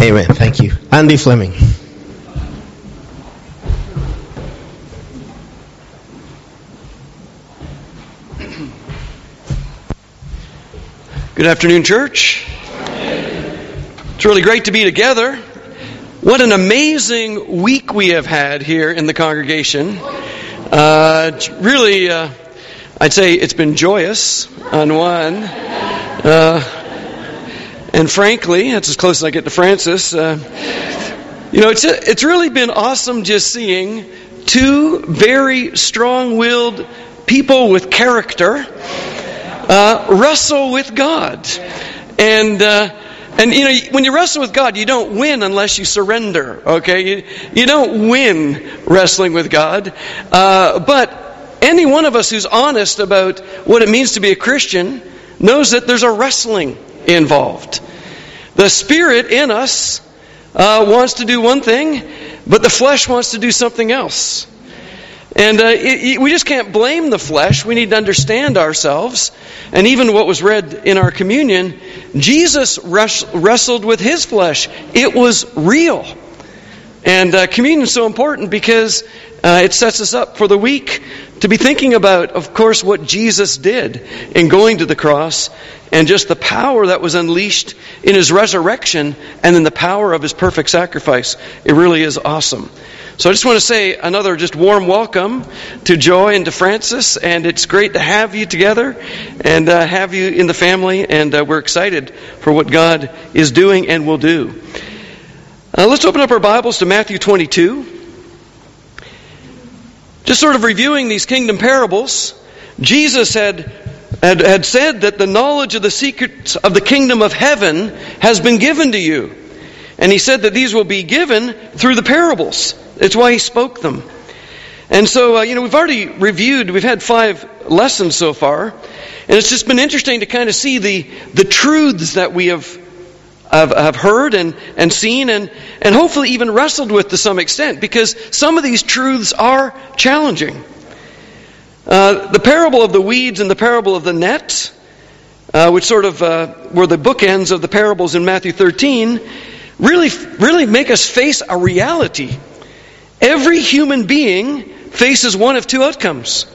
Amen. Thank you. Andy Fleming. Good afternoon, church. It's really great to be together. What an amazing week we have had here in the congregation. Uh, really, uh, I'd say it's been joyous on one. Uh, and frankly, that's as close as I get to Francis. Uh, you know, it's, it's really been awesome just seeing two very strong willed people with character uh, wrestle with God. And, uh, and you know, when you wrestle with God, you don't win unless you surrender, okay? You, you don't win wrestling with God. Uh, but any one of us who's honest about what it means to be a Christian knows that there's a wrestling involved. The Spirit in us uh, wants to do one thing, but the flesh wants to do something else. And uh, it, it, we just can't blame the flesh. We need to understand ourselves. And even what was read in our communion, Jesus res- wrestled with his flesh. It was real. And uh, communion is so important because uh, it sets us up for the week to be thinking about, of course, what Jesus did in going to the cross and just the power that was unleashed in his resurrection and in the power of his perfect sacrifice. It really is awesome. So I just want to say another just warm welcome to Joy and to Francis, and it's great to have you together and uh, have you in the family, and uh, we're excited for what God is doing and will do. Uh, let's open up our Bibles to Matthew 22. Just sort of reviewing these kingdom parables, Jesus had, had, had said that the knowledge of the secrets of the kingdom of heaven has been given to you. And he said that these will be given through the parables. It's why he spoke them. And so, uh, you know, we've already reviewed, we've had five lessons so far, and it's just been interesting to kind of see the, the truths that we have, have, have heard and, and seen and, and hopefully even wrestled with to some extent, because some of these truths are challenging. Uh, the parable of the weeds and the parable of the net, uh, which sort of uh, were the bookends of the parables in Matthew 13, really, really make us face a reality. Every human being faces one of two outcomes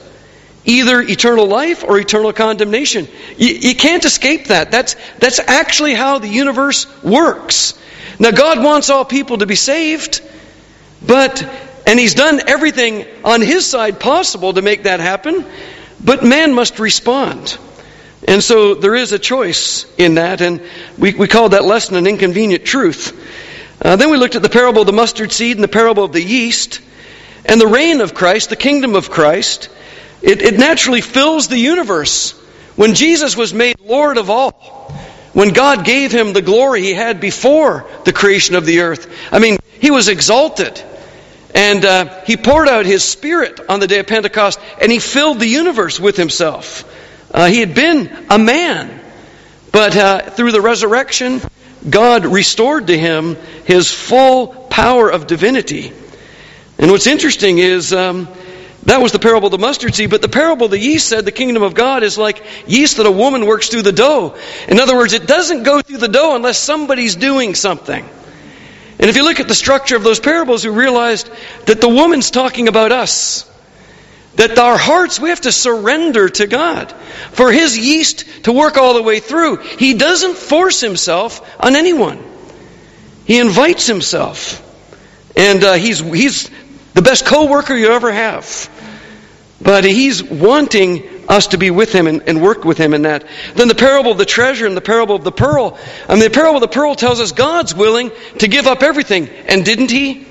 either eternal life or eternal condemnation. You, you, can't escape that. That's, that's actually how the universe works. Now, God wants all people to be saved, but, and He's done everything on His side possible to make that happen, but man must respond. And so there is a choice in that, and we, we call that lesson an inconvenient truth. Uh, then we looked at the parable of the mustard seed and the parable of the yeast. And the reign of Christ, the kingdom of Christ, it, it naturally fills the universe. When Jesus was made Lord of all, when God gave him the glory he had before the creation of the earth, I mean, he was exalted. And uh, he poured out his spirit on the day of Pentecost, and he filled the universe with himself. Uh, he had been a man, but uh, through the resurrection, God restored to him his full power of divinity. And what's interesting is um, that was the parable of the mustard seed, but the parable of the yeast said the kingdom of God is like yeast that a woman works through the dough. In other words, it doesn't go through the dough unless somebody's doing something. And if you look at the structure of those parables, you realized that the woman's talking about us. That our hearts, we have to surrender to God. For His yeast to work all the way through, He doesn't force Himself on anyone. He invites Himself. And uh, he's, he's the best co worker you ever have. But He's wanting us to be with Him and, and, work with Him in that. Then the parable of the treasure and the parable of the pearl. I mean, the parable of the pearl tells us God's willing to give up everything. And didn't He?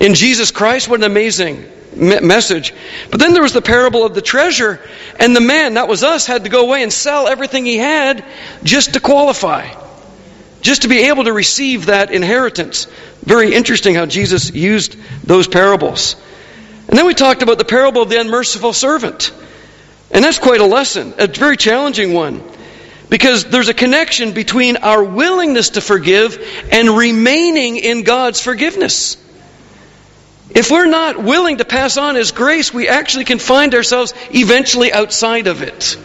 In Jesus Christ, what an amazing message. But then there was the parable of the treasure, and the man, that was us, had to go away and sell everything he had just to qualify, just to be able to receive that inheritance. Very interesting how Jesus used those parables. And then we talked about the parable of the unmerciful servant. And that's quite a lesson, a very challenging one. Because there's a connection between our willingness to forgive and remaining in God's forgiveness. If we're not willing to pass on His grace, we actually can find ourselves eventually outside of it.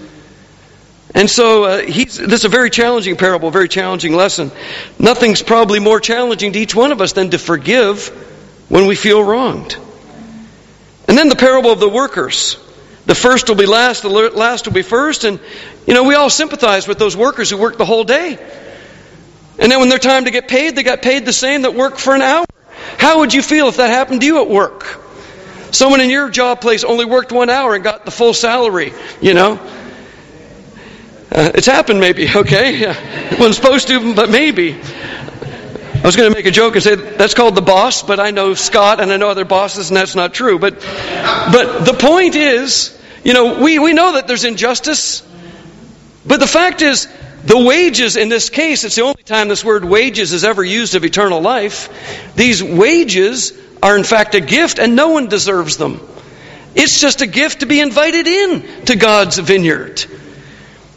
And so uh, he's, this is a very challenging parable, a very challenging lesson. Nothing's probably more challenging to each one of us than to forgive when we feel wronged. And then the parable of the workers. The first will be last, the last will be first. And, you know, we all sympathize with those workers who work the whole day. And then when their time to get paid, they got paid the same that work for an hour. How would you feel if that happened to you at work? Someone in your job place only worked one hour and got the full salary, you know? Uh, it's happened maybe, okay? It wasn't supposed to, but maybe. I was going to make a joke and say that's called the boss, but I know Scott and I know other bosses, and that's not true. But, but the point is, you know, we, we know that there's injustice, but the fact is, the wages in this case, it's the only time this word wages is ever used of eternal life. These wages are in fact a gift and no one deserves them. It's just a gift to be invited in to God's vineyard.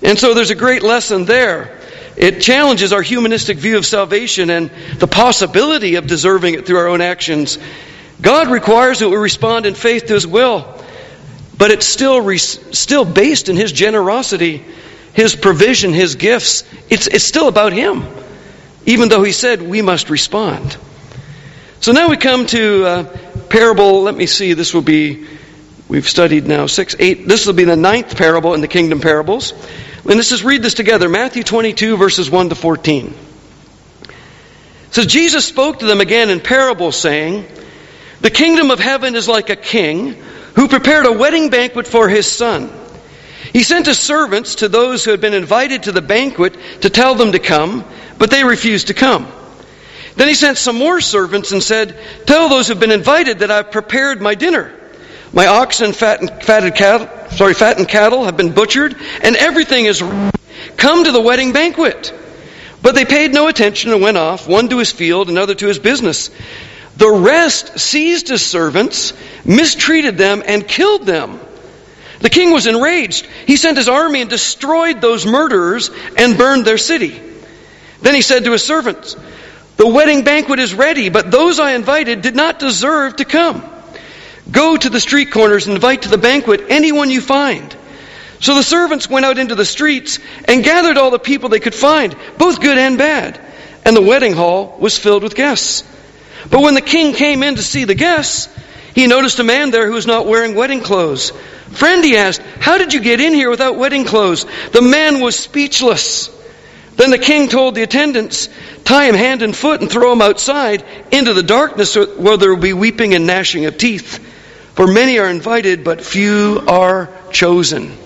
And so there's a great lesson there. It challenges our humanistic view of salvation and the possibility of deserving it through our own actions. God requires that we respond in faith to His will, but it's still, still based in His generosity his provision, His gifts, it's, it's still about Him, even though He said we must respond. So now we come to uh, parable, let me see, this will be, we've studied now six, eight, this will be the ninth parable in the kingdom parables. And this is, read this together Matthew 22, verses 1 to 14. It says, Jesus spoke to them again in parables, saying, The kingdom of heaven is like a king who prepared a wedding banquet for his son. He sent his servants to those who had been invited to the banquet to tell them to come, but they refused to come. Then he sent some more servants and said, Tell those who have been invited that I've prepared my dinner. My oxen, and, fatted cattle, sorry, fattened cattle have been butchered, and everything is come to the wedding banquet. But they paid no attention and went off, one to his field, another to his business. The rest seized his servants, mistreated them, and killed them. The king was enraged. He sent his army and destroyed those murderers and burned their city. Then he said to his servants, The wedding banquet is ready, but those I invited did not deserve to come. Go to the street corners and invite to the banquet anyone you find. So the servants went out into the streets and gathered all the people they could find, both good and bad. And the wedding hall was filled with guests. But when the king came in to see the guests, he noticed a man there who was not wearing wedding clothes. Friend, he asked, how did you get in here without wedding clothes? The man was speechless. Then the king told the attendants, tie him hand and foot and throw him outside into the darkness where there will be weeping and gnashing of teeth. For many are invited, but few are chosen.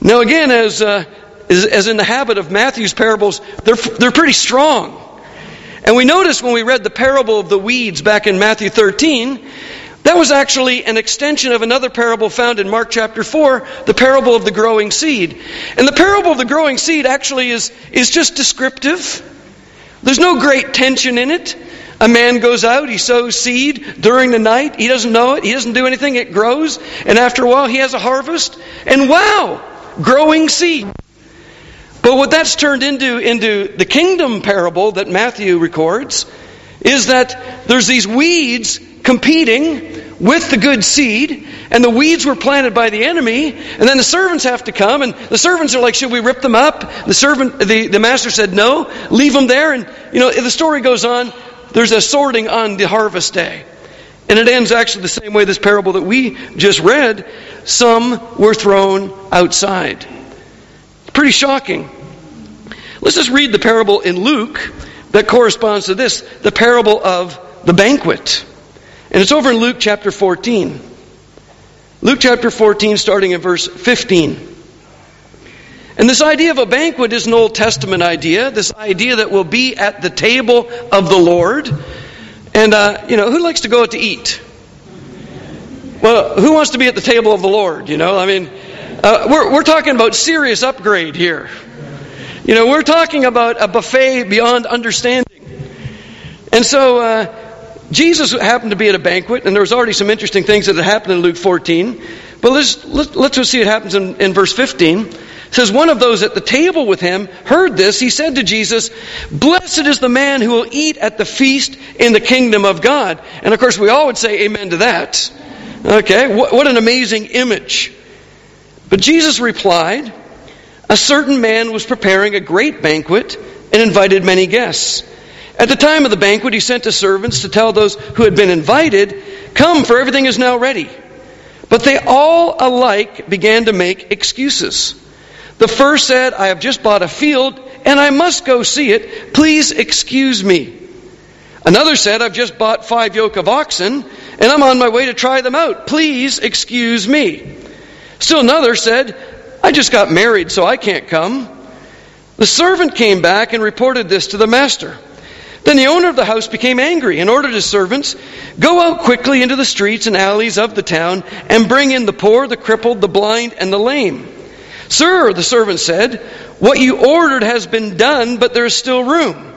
Now again, as, uh, as, as in the habit of Matthew's parables, they're, they're pretty strong. And we noticed when we read the parable of the weeds back in Matthew 13 that was actually an extension of another parable found in Mark chapter 4, the parable of the growing seed. And the parable of the growing seed actually is, is just descriptive. There's no great tension in it. A man goes out, he sows seed during the night, he doesn't know it, he doesn't do anything, it grows, and after a while he has a harvest, and wow, growing seed. But what that's turned into, into the kingdom parable that Matthew records is that there's these weeds competing with the good seed, and the weeds were planted by the enemy, and then the servants have to come, and the servants are like, should we rip them up? The servant, the, the master said, no, leave them there, and you know, the story goes on, there's a sorting on the harvest day. And it ends actually the same way this parable that we just read. Some were thrown outside. Pretty shocking. Let's just read the parable in Luke that corresponds to this the parable of the banquet. And it's over in Luke chapter 14. Luke chapter 14, starting in verse 15. And this idea of a banquet is an Old Testament idea, this idea that we'll be at the table of the Lord. And, uh, you know, who likes to go out to eat? Well, who wants to be at the table of the Lord? You know, I mean, uh, we're, we're talking about serious upgrade here. You know, we're talking about a buffet beyond understanding. And so, uh, Jesus happened to be at a banquet, and there was already some interesting things that had happened in Luke 14. But let's, let's, let's just see what happens in, in verse 15. It says, One of those at the table with him heard this. He said to Jesus, Blessed is the man who will eat at the feast in the kingdom of God. And of course, we all would say amen to that. Okay, what, what an amazing image. But Jesus replied, a certain man was preparing a great banquet and invited many guests. At the time of the banquet, he sent his servants to tell those who had been invited, Come, for everything is now ready. But they all alike began to make excuses. The first said, I have just bought a field and I must go see it. Please excuse me. Another said, I've just bought five yoke of oxen and I'm on my way to try them out. Please excuse me. Still another said, I just got married, so I can't come. The servant came back and reported this to the master. Then the owner of the house became angry and ordered his servants, Go out quickly into the streets and alleys of the town and bring in the poor, the crippled, the blind, and the lame. Sir, the servant said, What you ordered has been done, but there is still room.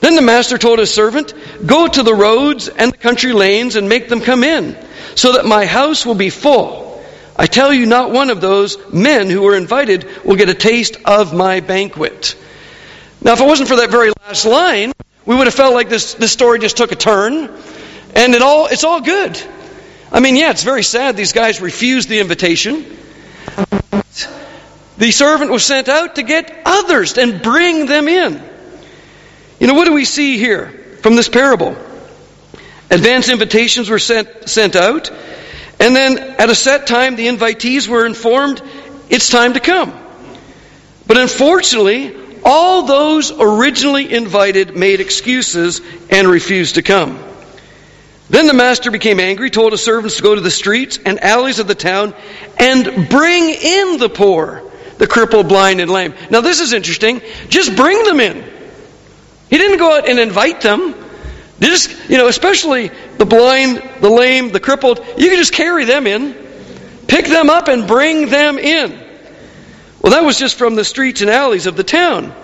Then the master told his servant, Go to the roads and the country lanes and make them come in, so that my house will be full. I tell you, not one of those men who were invited will get a taste of my banquet. Now, if it wasn't for that very last line, we would have felt like this, this story just took a turn, and it all, it's all good. I mean, yeah, it's very sad these guys refused the invitation. The servant was sent out to get others and bring them in. You know, what do we see here from this parable? Advance invitations were sent, sent out. And then at a set time, the invitees were informed it's time to come. But unfortunately, all those originally invited made excuses and refused to come. Then the master became angry, told his servants to go to the streets and alleys of the town and bring in the poor, the crippled, blind, and lame. Now, this is interesting. Just bring them in. He didn't go out and invite them. Just, you know, especially the blind, the lame, the crippled, you can just carry them in, pick them up, and bring them in. Well, that was just from the streets and alleys of the town.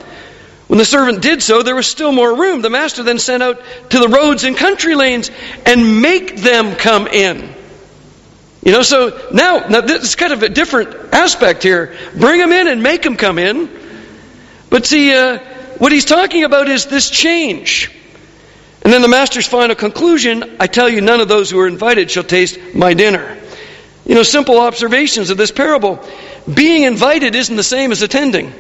When the servant did so, there was still more room. The master then sent out to the roads and country lanes and make them come in. You know, so now, now this is kind of a different aspect here. Bring them in and make them come in. But see, uh, what he's talking about is this change. And then the master's final conclusion I tell you, none of those who are invited shall taste my dinner. You know, simple observations of this parable. Being invited isn't the same as attending.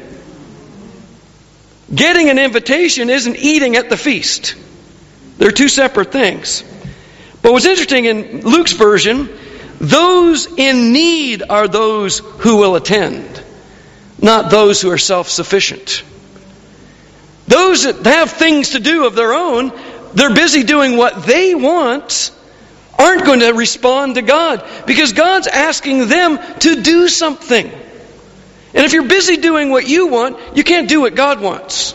Getting an invitation isn't eating at the feast. They're two separate things. But what's interesting in Luke's version, those in need are those who will attend, not those who are self sufficient. Those that have things to do of their own they're busy doing what they want aren't going to respond to God because God's asking them to do something. And if you're busy doing what you want, you can't do what God wants.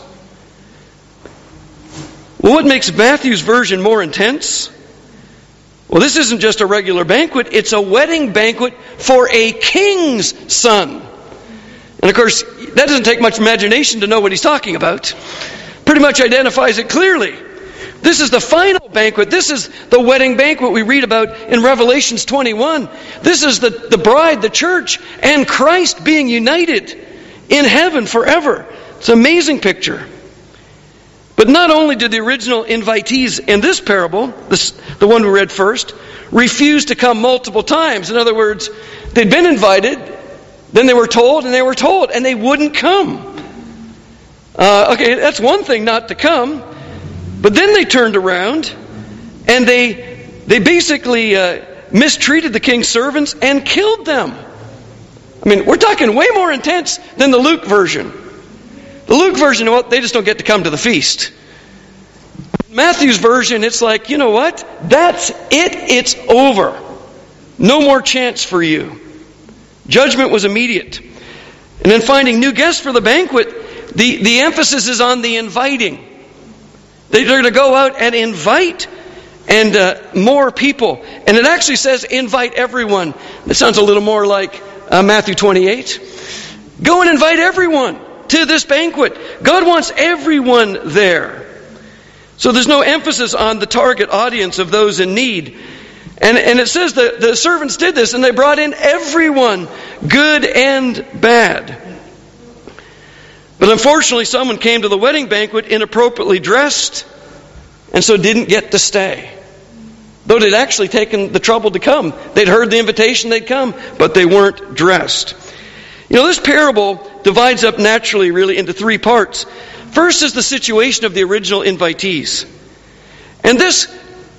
Well, what makes Matthew's version more intense? Well, this isn't just a regular banquet, it's a wedding banquet for a king's son. And of course, that doesn't take much imagination to know what he's talking about. Pretty much identifies it clearly. This is the final banquet. This is the wedding banquet we read about in Revelations 21. This is the, the bride, the church, and Christ being united in heaven forever. It's an amazing picture. But not only did the original invitees in this parable, this, the one we read first, refuse to come multiple times. In other words, they'd been invited, then they were told, and they were told, and they wouldn't come. Uh, okay, that's one thing not to come. But then they turned around and they, they basically uh, mistreated the king's servants and killed them. I mean, we're talking way more intense than the Luke version. The Luke version, well, they just don't get to come to the feast. Matthew's version, it's like, you know what? That's it. It's over. No more chance for you. Judgment was immediate. And then finding new guests for the banquet, the, the emphasis is on the inviting. They're going to go out and invite and uh, more people. And it actually says invite everyone. That sounds a little more like uh, Matthew 28. Go and invite everyone to this banquet. God wants everyone there. So there's no emphasis on the target audience of those in need. And, and it says that the servants did this and they brought in everyone, good and bad. But unfortunately, someone came to the wedding banquet inappropriately dressed and so didn't get to stay. Though they'd actually taken the trouble to come. They'd heard the invitation, they'd come, but they weren't dressed. You know, this parable divides up naturally, really, into three parts. First is the situation of the original invitees. And this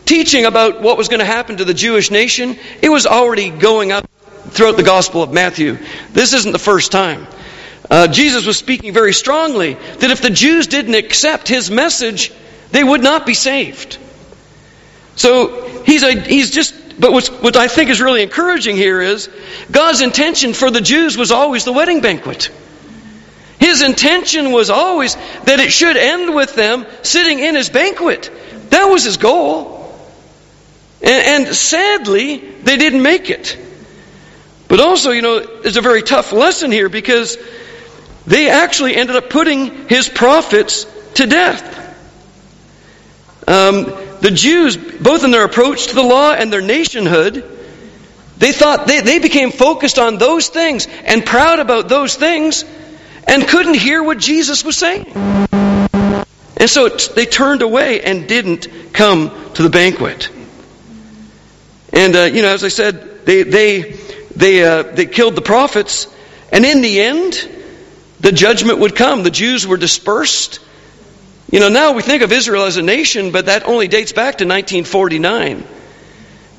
teaching about what was going to happen to the Jewish nation, it was already going up throughout the Gospel of Matthew. This isn't the first time. Uh, Jesus was speaking very strongly that if the Jews didn't accept his message, they would not be saved. So he's, a, he's just, but what I think is really encouraging here is God's intention for the Jews was always the wedding banquet. His intention was always that it should end with them sitting in his banquet. That was his goal. And, and sadly, they didn't make it. But also, you know, there's a very tough lesson here because they actually ended up putting his prophets to death. Um, the Jews, both in their approach to the law and their nationhood, they thought they, they became focused on those things and proud about those things and couldn't hear what Jesus was saying. And so they turned away and didn't come to the banquet. And, uh, you know, as I said, they, they, they, uh, they killed the prophets. And in the end, the judgment would come. The Jews were dispersed. You know, now we think of Israel as a nation, but that only dates back to 1949.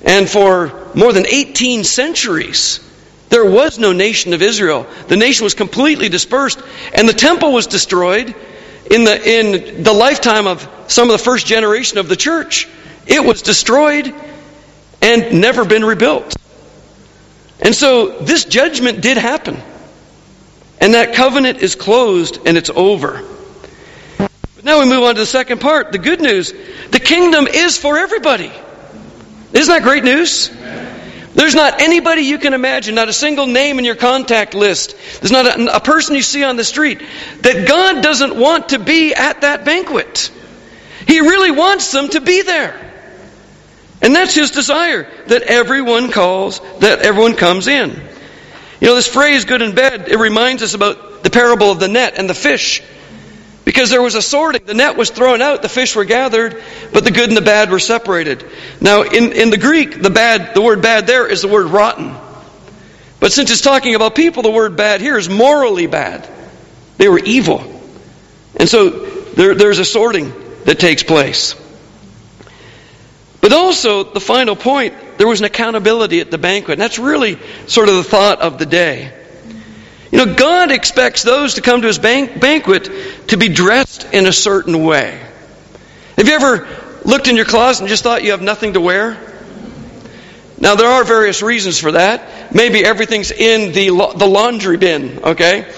And for more than 18 centuries, there was no nation of Israel. The nation was completely dispersed, and the temple was destroyed in the, in the lifetime of some of the first generation of the church. It was destroyed and never been rebuilt. And so this judgment did happen. And that covenant is closed and it's over. But now we move on to the second part. The good news. The kingdom is for everybody. Isn't that great news? There's not anybody you can imagine, not a single name in your contact list. There's not a, a, person you see on the street that God doesn't want to be at that banquet. He really wants them to be there. And that's his desire that everyone calls, that everyone comes in. You know, this phrase, good and bad, it reminds us about the parable of the net and the fish. Because there was a sorting. The net was thrown out, the fish were gathered, but the good and the bad were separated. Now, in, in the Greek, the bad, the word bad there is the word rotten. But since it's talking about people, the word bad here is morally bad. They were evil. And so there, there's a sorting that takes place. But also, the final point, there was an accountability at the banquet. And that's really sort of the thought of the day. You know, God expects those to come to his banquet to be dressed in a certain way. Have you ever looked in your closet and just thought you have nothing to wear? Now, there are various reasons for that. Maybe everything's in the, the laundry bin, okay?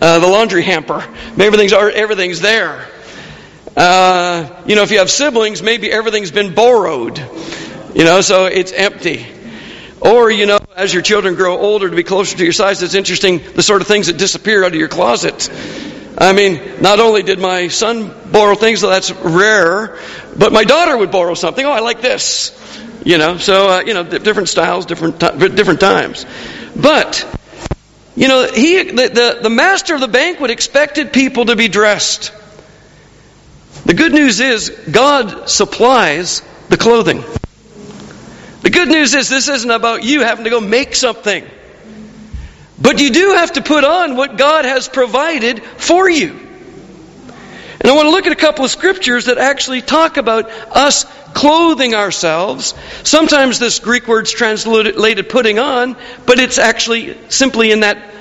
Uh, the laundry hamper. Maybe everything's, everything's there. Uh, you know, if you have siblings, maybe everything's been borrowed. You know, so it's empty. Or, you know, as your children grow older to be closer to your size, it's interesting the sort of things that disappear out of your closet. I mean, not only did my son borrow things, so that's rare, but my daughter would borrow something. Oh, I like this. You know, so, uh, you know, different styles, different, different times. But, you know, he, the, the, the master of the banquet expected people to be dressed. The good news is God supplies the clothing. The good news is this isn't about you having to go make something. But you do have to put on what God has provided for you. And I want to look at a couple of scriptures that actually talk about us clothing ourselves. Sometimes this Greek word's translated putting on, but it's actually simply in that,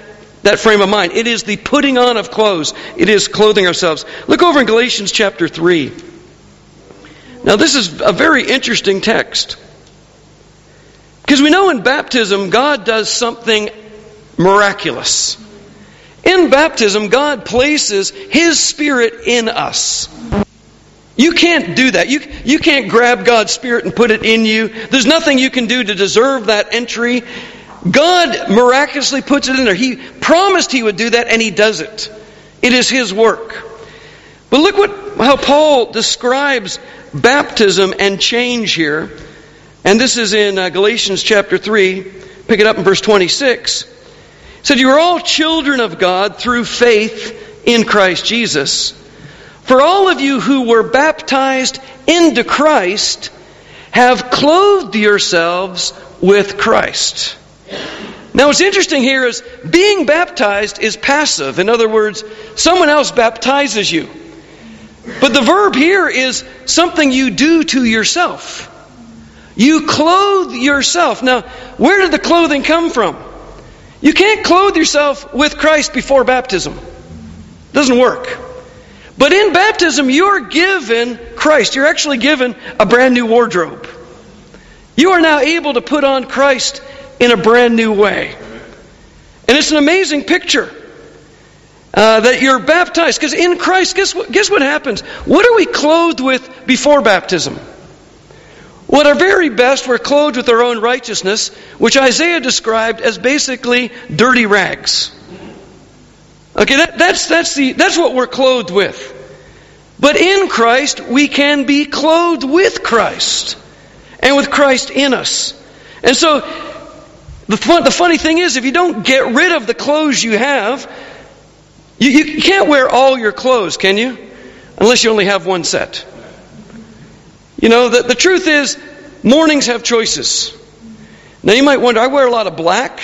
that frame of mind. It is the putting on of clothes. It is clothing ourselves. Look over in Galatians chapter 3. Now this is a very interesting text. Because we know in baptism, God does something miraculous. In baptism, God places His Spirit in us. You can't do that. You, you can't grab God's Spirit and put it in you. There's nothing you can do to deserve that entry. God miraculously puts it in there. He promised He would do that, and He does it. It is His work. But look what, how Paul describes baptism and change here. And this is in uh, Galatians chapter 3. Pick it up in verse 26. It said, You are all children of God through faith in Christ Jesus. For all of you who were baptized into Christ have clothed yourselves with Christ. Now, what's interesting here is being baptized is passive. In other words, someone else baptizes you. But the verb here is something you do to yourself. You clothe yourself. Now, where did the clothing come from? You can't clothe yourself with Christ before baptism. It Doesn't work. But in baptism, you're given Christ. You're actually given a brand new wardrobe. You are now able to put on Christ in a brand new way. And it's an amazing picture uh, that you're baptized. Because in Christ, guess what, guess what happens? What are we clothed with before baptism? What our very best, we're clothed with our own righteousness, which Isaiah described as basically dirty rags. Okay, that, that's, that's, the, that's what we're clothed with. But in Christ, we can be clothed with Christ and with Christ in us. And so, the, fun, the funny thing is, if you don't get rid of the clothes you have, you, you can't wear all your clothes, can you? Unless you only have one set. You know, the, the truth is, mornings have choices. Now you might wonder, I wear a lot of black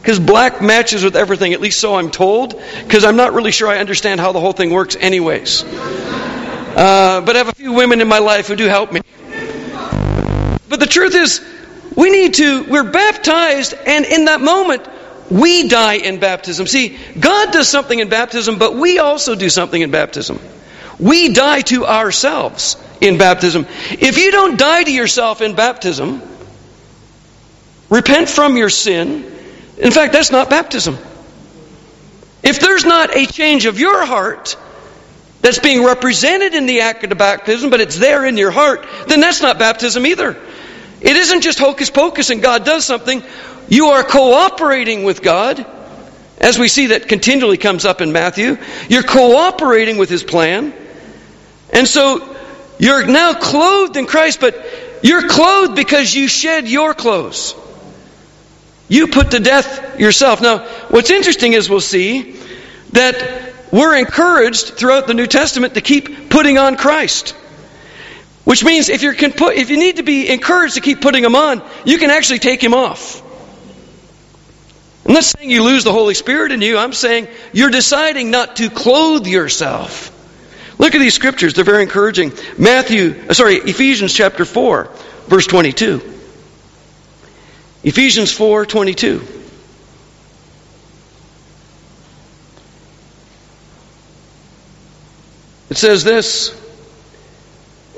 because black matches with everything, at least so I'm told, because I'm not really sure I understand how the whole thing works, anyways. Uh, but I have a few women in my life who do help me. But the truth is, we need to, we're baptized, and in that moment, we die in baptism. See, God does something in baptism, but we also do something in baptism. We die to ourselves in baptism. If you don't die to yourself in baptism, repent from your sin. In fact, that's not baptism. If there's not a change of your heart that's being represented in the act of baptism, but it's there in your heart, then that's not baptism either. It isn't just hocus pocus and God does something. You are cooperating with God, as we see that continually comes up in Matthew. You're cooperating with His plan. And so you're now clothed in Christ, but you're clothed because you shed your clothes. You put to death yourself. Now, what's interesting is we'll see that we're encouraged throughout the New Testament to keep putting on Christ. Which means if, you can put, if you need to be encouraged to keep putting him on, you can actually take him off. I'm not saying you lose the Holy Spirit in you. I'm saying you're deciding not to clothe yourself. Look at these scriptures. They're very encouraging. Matthew, uh, sorry, Ephesians chapter 4, verse 22. Ephesians 4, 22. It says this,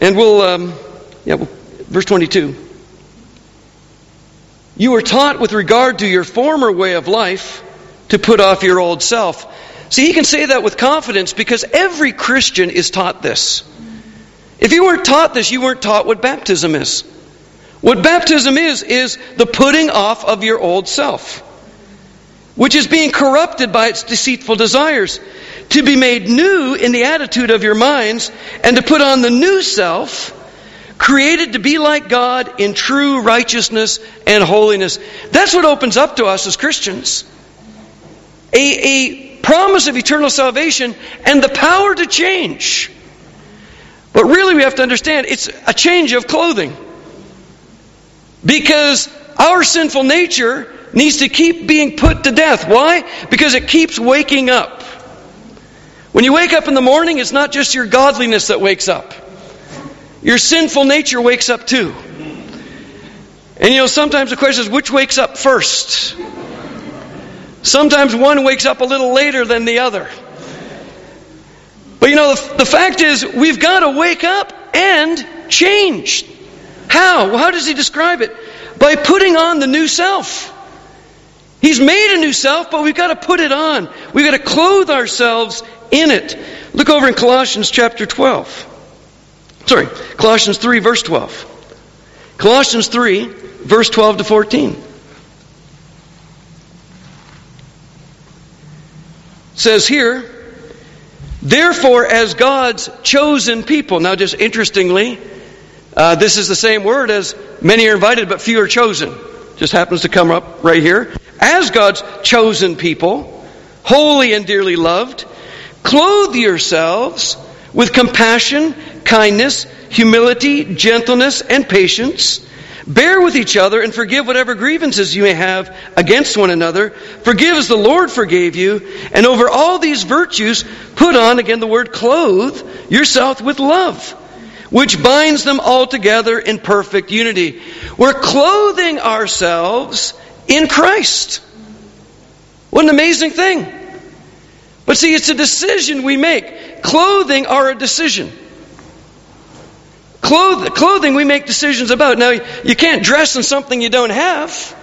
and we'll, um, yeah, verse 22. You were taught with regard to your former way of life to put off your old self See, he can say that with confidence because every Christian is taught this. If you weren't taught this, you weren't taught what baptism is. What baptism is, is the putting off of your old self, which is being corrupted by its deceitful desires, to be made new in the attitude of your minds, and to put on the new self, created to be like God in true righteousness and holiness. That's what opens up to us as Christians. A, a promise of eternal salvation and the power to change. But really, we have to understand it's a change of clothing. Because our sinful nature needs to keep being put to death. Why? Because it keeps waking up. When you wake up in the morning, it's not just your godliness that wakes up, your sinful nature wakes up too. And you know, sometimes the question is which wakes up first? Sometimes one wakes up a little later than the other. But you know, the, the fact is, we've got to wake up and change. How? Well, how does he describe it? By putting on the new self. He's made a new self, but we've got to put it on. We've got to clothe ourselves in it. Look over in Colossians chapter 12. Sorry, Colossians 3, verse 12. Colossians 3, verse 12 to 14. Says here, therefore, as God's chosen people. Now, just interestingly, uh, this is the same word as many are invited, but few are chosen. Just happens to come up right here. As God's chosen people, holy and dearly loved, clothe yourselves with compassion, kindness, humility, gentleness, and patience Bear with each other and forgive whatever grievances you may have against one another. Forgive as the Lord forgave you. And over all these virtues, put on, again the word clothe, yourself with love, which binds them all together in perfect unity. We're clothing ourselves in Christ. What an amazing thing. But see, it's a decision we make. Clothing are a decision. Cloth- clothing we make decisions about. Now, you can't dress in something you don't have.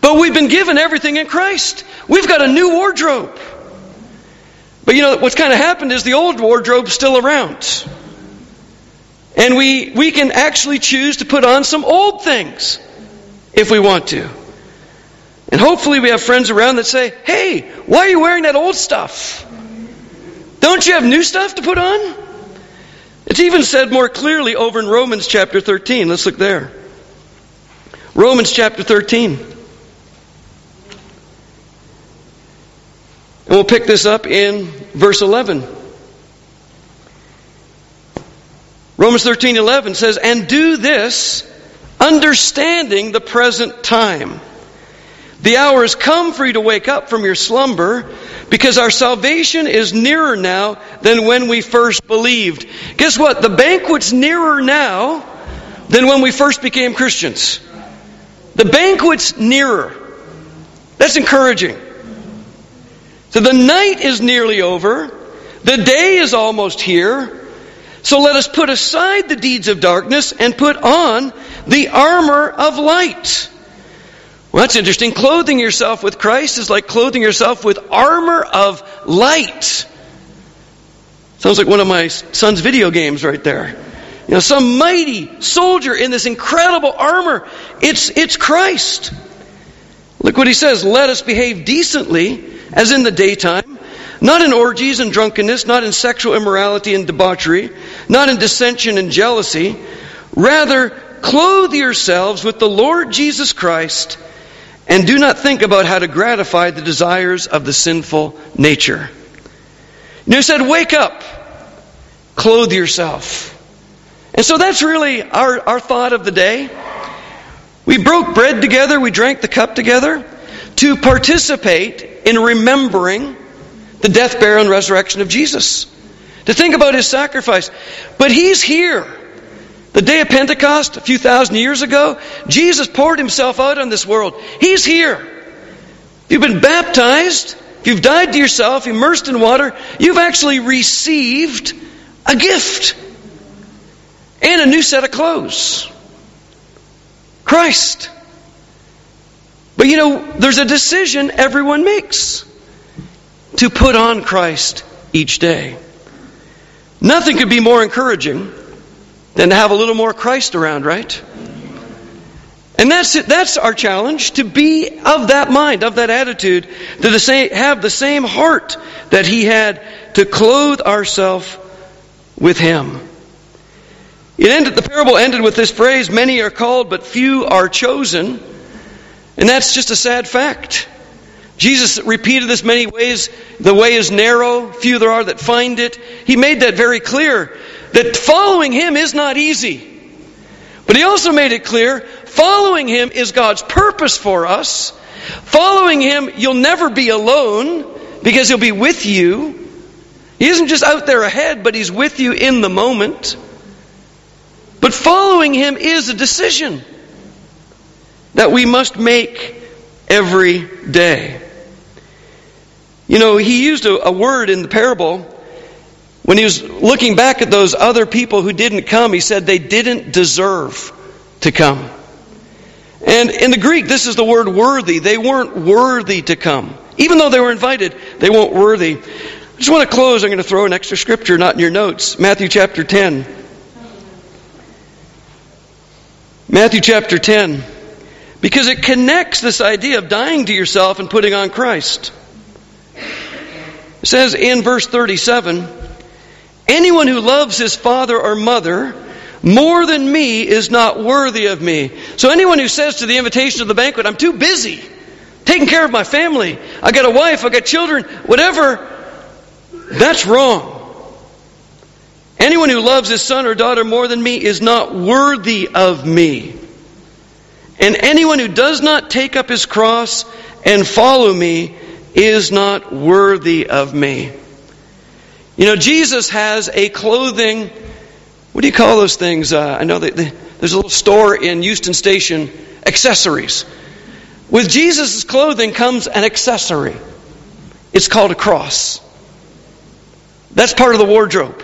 But we've been given everything in Christ. We've got a new wardrobe. But you know, what's kind of happened is the old wardrobe's still around. And we, we can actually choose to put on some old things if we want to. And hopefully we have friends around that say, hey, why are you wearing that old stuff? Don't you have new stuff to put on? It's even said more clearly over in Romans chapter 13. Let's look there. Romans chapter 13. And we'll pick this up in verse 11. Romans 13 11 says, And do this, understanding the present time. The hour has come for you to wake up from your slumber because our salvation is nearer now than when we first believed. Guess what? The banquet's nearer now than when we first became Christians. The banquet's nearer. That's encouraging. So the night is nearly over. The day is almost here. So let us put aside the deeds of darkness and put on the armor of light. Well, that's interesting. Clothing yourself with Christ is like clothing yourself with armor of light. Sounds like one of my son's video games right there. You know, some mighty soldier in this incredible armor. It's, it's Christ. Look what he says. Let us behave decently as in the daytime, not in orgies and drunkenness, not in sexual immorality and debauchery, not in dissension and jealousy. Rather, clothe yourselves with the Lord Jesus Christ and do not think about how to gratify the desires of the sinful nature. And he said, Wake up, clothe yourself. And so that's really our, our thought of the day. We broke bread together, we drank the cup together to participate in remembering the death, burial, and resurrection of Jesus. To think about his sacrifice. But he's here. The day of Pentecost, a few thousand years ago, Jesus poured himself out on this world. He's here. If you've been baptized, if you've died to yourself, immersed in water, you've actually received a gift and a new set of clothes. Christ. But you know, there's a decision everyone makes to put on Christ each day. Nothing could be more encouraging than to have a little more Christ around, right? And that's it. That's our challenge to be of that mind, of that attitude, to the same, have the same heart that he had to clothe ourselves with him. It ended, the parable ended with this phrase, many are called, but few are chosen. And that's just a sad fact. Jesus repeated this many ways. The way is narrow, few there are that find it. He made that very clear that following him is not easy. But he also made it clear following him is God's purpose for us. Following him, you'll never be alone because he'll be with you. He isn't just out there ahead, but he's with you in the moment. But following him is a decision that we must make every day. You know, he used a, a word in the parable when he was looking back at those other people who didn't come, he said they didn't deserve to come. And in the Greek, this is the word worthy. They weren't worthy to come. Even though they were invited, they weren't worthy. I just want to close. I'm going to throw an extra scripture, not in your notes. Matthew chapter 10. Matthew chapter 10. Because it connects this idea of dying to yourself and putting on Christ. It says in verse 37 Anyone who loves his father or mother more than me is not worthy of me. So anyone who says to the invitation of the banquet, I'm too busy taking care of my family, I got a wife, I got children, whatever, that's wrong. Anyone who loves his son or daughter more than me is not worthy of me. And anyone who does not take up his cross and follow me is not worthy of me. You know, Jesus has a clothing, what do you call those things? Uh, I know that there's a little store in Euston Station, accessories. With Jesus' clothing comes an accessory. It's called a cross. That's part of the wardrobe.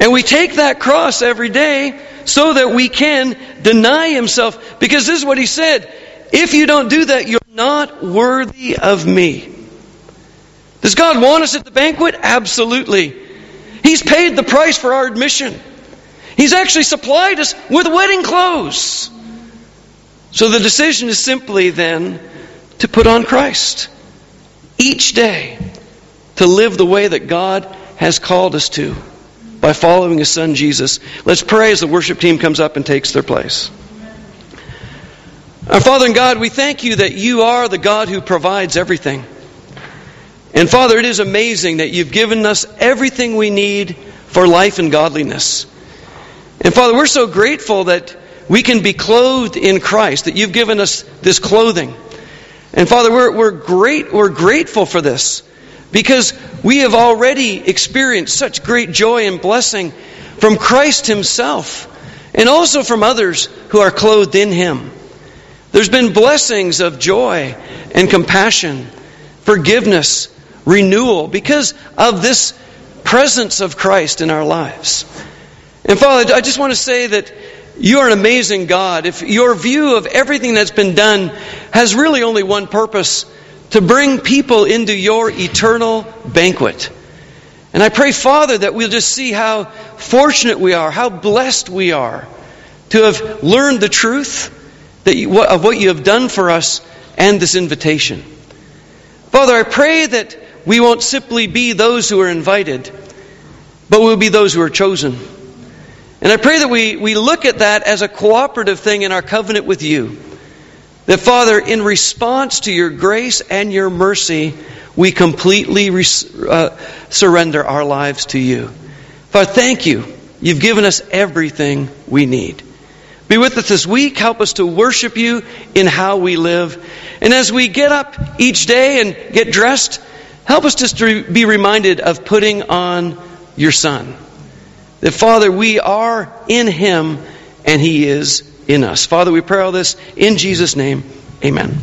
And we take that cross every day so that we can deny himself. Because this is what he said if you don't do that, you're not worthy of me. Does God want us at the banquet? Absolutely. He's paid the price for our admission. He's actually supplied us with wedding clothes. So the decision is simply then to put on Christ each day to live the way that God has called us to by following His Son Jesus. Let's pray as the worship team comes up and takes their place. Our Father and God, we thank you that you are the God who provides everything. And Father, it is amazing that you've given us everything we need for life and godliness. And Father, we're so grateful that we can be clothed in Christ, that you've given us this clothing. And Father, we're, we're great, we're grateful for this because we have already experienced such great joy and blessing from Christ Himself and also from others who are clothed in Him. There's been blessings of joy and compassion, forgiveness, renewal because of this presence of Christ in our lives. And Father, I just want to say that you are an amazing God. If your view of everything that's been done has really only one purpose to bring people into your eternal banquet. And I pray, Father, that we'll just see how fortunate we are, how blessed we are to have learned the truth you, of what you have done for us and this invitation. Father, I pray that we won't simply be those who are invited, but we'll be those who are chosen. And I pray that we, we look at that as a cooperative thing in our covenant with you. That, Father, in response to your grace and your mercy, we completely res- uh, surrender our lives to you. Father, thank you. You've given us everything we need. Be with us this week. Help us to worship you in how we live. And as we get up each day and get dressed, help us just to be reminded of putting on your Son. That, Father, we are in Him and He is in us. Father, we pray all this in Jesus' name. Amen.